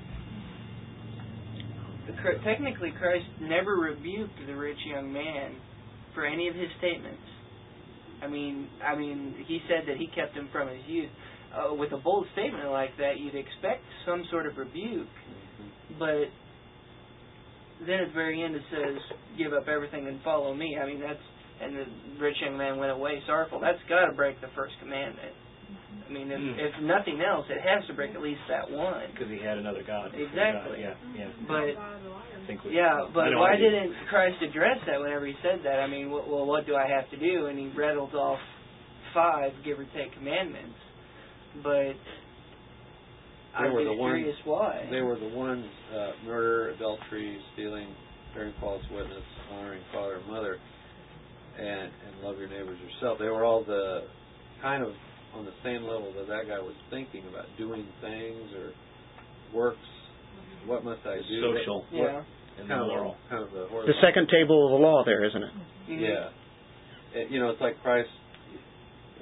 The, technically, Christ never rebuked the rich young man for any of his statements. I mean, I mean, he said that he kept him from his youth. Uh, with a bold statement like that, you'd expect some sort of rebuke, but then at the very end it says, "Give up everything and follow me." I mean, that's and the rich young man went away sorrowful. That's got to break the first commandment. I mean, if, Hmm. if nothing else, it has to break at least that one. Because he had another God. Exactly. God. Yeah, yeah. But think we, yeah, I but know why I didn't Christ address that whenever he said that? I mean, wh- well, what do I have to do? And he rattled off five, give or take, commandments, but They I'm were just the ones- curious why. They were the ones, uh, murder, adultery, stealing, bearing false witness, honoring father and mother, and, and love your neighbors yourself. They were all the kind of on the same level that that guy was thinking about doing things or works. What must I do? Social what- yeah. And kind of moral. kind of the The second table of the law there, isn't it? Mhm. Yeah. It, you know, it's like Christ,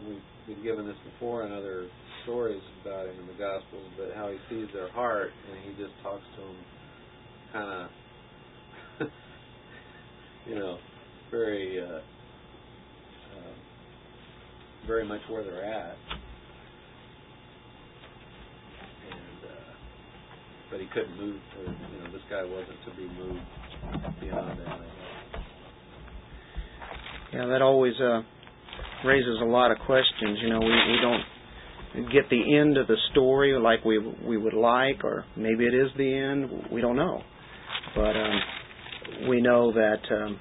we've been given this before in other stories about him in the Gospels, but how he sees their heart and he just talks to them kind of, <laughs> you know, very, uh, uh, very much where they're at. And, uh, but he couldn't move, or, you know, this guy wasn't to be moved beyond that. Yeah, that always uh, raises a lot of questions. You know, we, we don't get the end of the story like we we would like, or maybe it is the end. We don't know, but um, we know that um,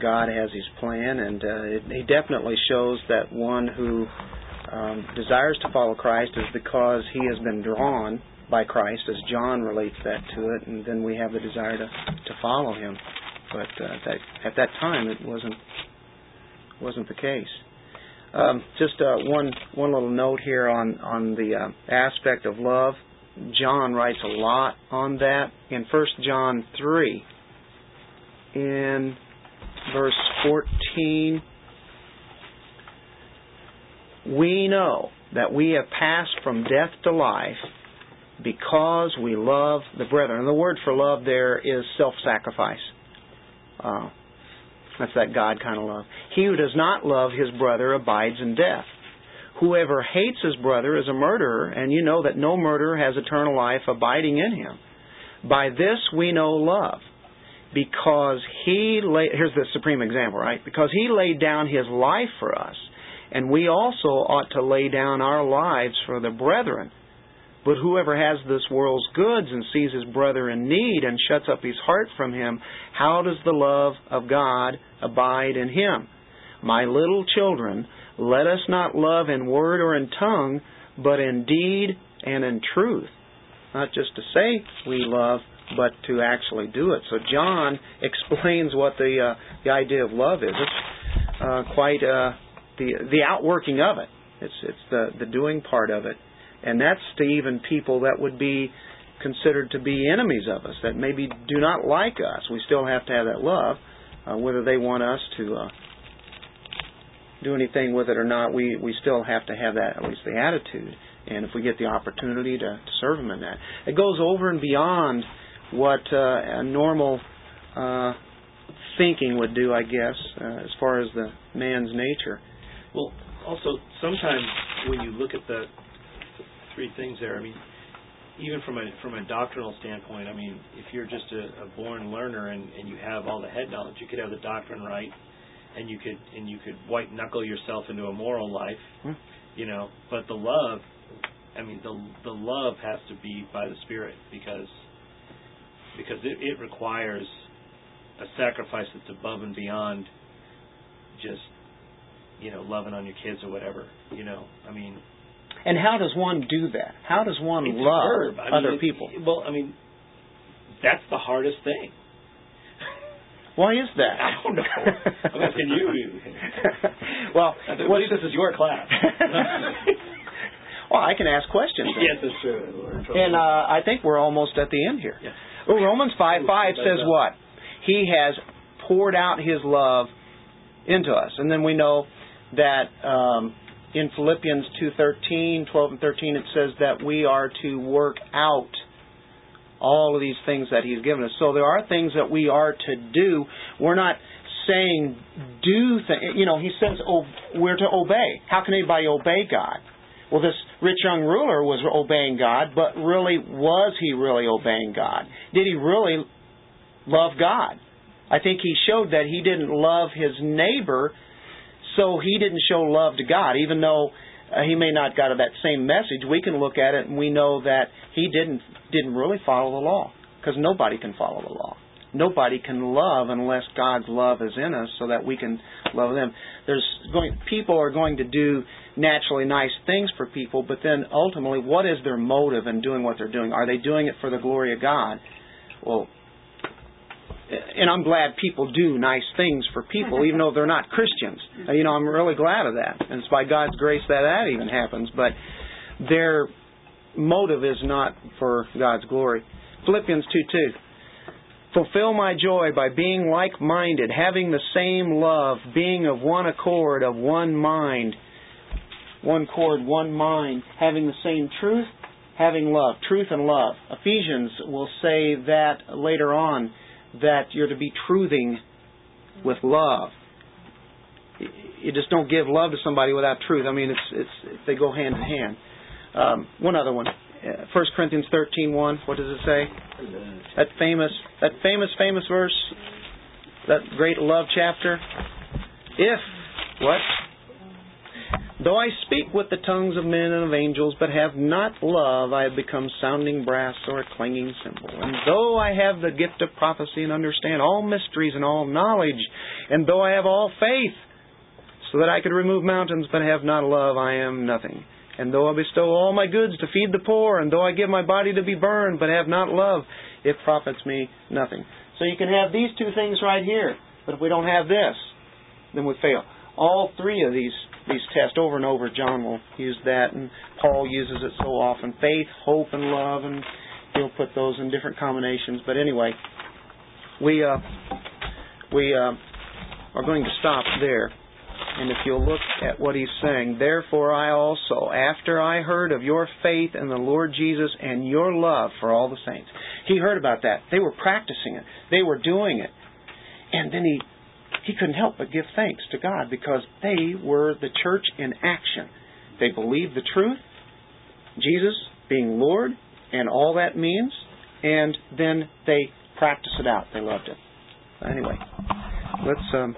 God has His plan, and uh, it, He definitely shows that one who um, desires to follow Christ is because he has been drawn by Christ, as John relates that to it, and then we have the desire to to follow Him. But uh, that, at that time, it wasn't wasn't the case. Um, just uh, one one little note here on on the uh, aspect of love. John writes a lot on that in First John three, in verse fourteen. We know that we have passed from death to life because we love the brethren. And the word for love there is self-sacrifice. Uh, that's that God kind of love. He who does not love his brother abides in death. Whoever hates his brother is a murderer, and you know that no murderer has eternal life abiding in him. By this we know love, because he laid, here's the supreme example, right? Because he laid down his life for us, and we also ought to lay down our lives for the brethren. But whoever has this world's goods and sees his brother in need and shuts up his heart from him, how does the love of God abide in him? My little children, let us not love in word or in tongue, but in deed and in truth. Not just to say we love, but to actually do it. So John <laughs> explains what the uh, the idea of love is. It's uh, quite uh, the the outworking of it. It's it's the the doing part of it, and that's to even people that would be considered to be enemies of us, that maybe do not like us. We still have to have that love, uh, whether they want us to uh, do anything with it or not. We we still have to have that at least the attitude, and if we get the opportunity to, to serve them in that, it goes over and beyond what uh, a normal uh, thinking would do, I guess, uh, as far as the man's nature. Well, also sometimes when you look at the three things there, I mean, even from a from a doctrinal standpoint, I mean, if you're just a, a born learner and, and you have all the head knowledge, you could have the doctrine right, and you could and you could white knuckle yourself into a moral life, Hmm. you know. But the love, I mean, the the love has to be by the Spirit because because it, it requires a sacrifice that's above and beyond just you know loving on your kids or whatever. You know, I mean, And how does one do that? How does one it's love mean, other it- people? Well, I mean, that's the hardest thing. Why is that? I don't know. I'm asking you. <laughs> well, I believe this is your class. <laughs> well, I can ask questions. then. yes, it's true. We're in trouble. And uh, I think we're almost at the end here. Yeah. Well, Romans 5 5 says that's what? He has poured out his love into us. And then we know that um, in Philippians 2.13, 12 and 13, it says that we are to work out all of these things that he's given us. So there are things that we are to do. We're not saying do things. You know, he says oh, we're to obey. How can anybody obey God? Well, this rich young ruler was obeying God, but really, was he really obeying God? Did he really love God? I think he showed that he didn't love his neighbor, so he didn't show love to God. Even though uh, he may not got that same message, we can look at it and we know that he didn't didn't really follow the law because nobody can follow the law. nobody can love unless God's love is in us so that we can love them. There's going people are going to do naturally nice things for people, but then ultimately what is their motive in doing what they're doing? Are they doing it for the glory of God? Well, and I'm glad people do nice things for people, even though they're not Christians. <laughs> You know, I'm really glad of that, and it's by God's grace that that even happens. But their motive is not for God's glory. Philippians two two. Fulfill my joy by being like-minded, having the same love, being of one accord, of one mind, one accord, one mind, having the same truth, having love, truth and love. Ephesians will say that later on that you're to be truthing with love. You just don't give love to somebody without truth. I mean, it's it's they go hand in hand. Um, one other one, First Corinthians thirteen one. What does it say? That famous that famous famous verse, that great love chapter. If what? Though I speak with the tongues of men and of angels, but have not love, I have become sounding brass or a clanging cymbal. And though I have the gift of prophecy and understand all mysteries and all knowledge, and though I have all faith, so that I could remove mountains, but have not love, I am nothing. And though I bestow all my goods to feed the poor, and though I give my body to be burned, but have not love, it profits me nothing. So you can have these two things right here, but if we don't have this, then we fail. All three of these these tests over and over. John will use that, and Paul uses it so often: faith, hope, and love, and he'll put those in different combinations. But anyway, we uh, we uh, are going to stop there. And if you'll look at what he's saying, therefore I also, after I heard of your faith in the Lord Jesus and your love for all the saints, he heard about that. They were practicing it. They were doing it. And then he he couldn't help but give thanks to God because they were the church in action. They believed the truth, Jesus being Lord, and all that means, and then they practiced it out. They loved it. Anyway, let's um,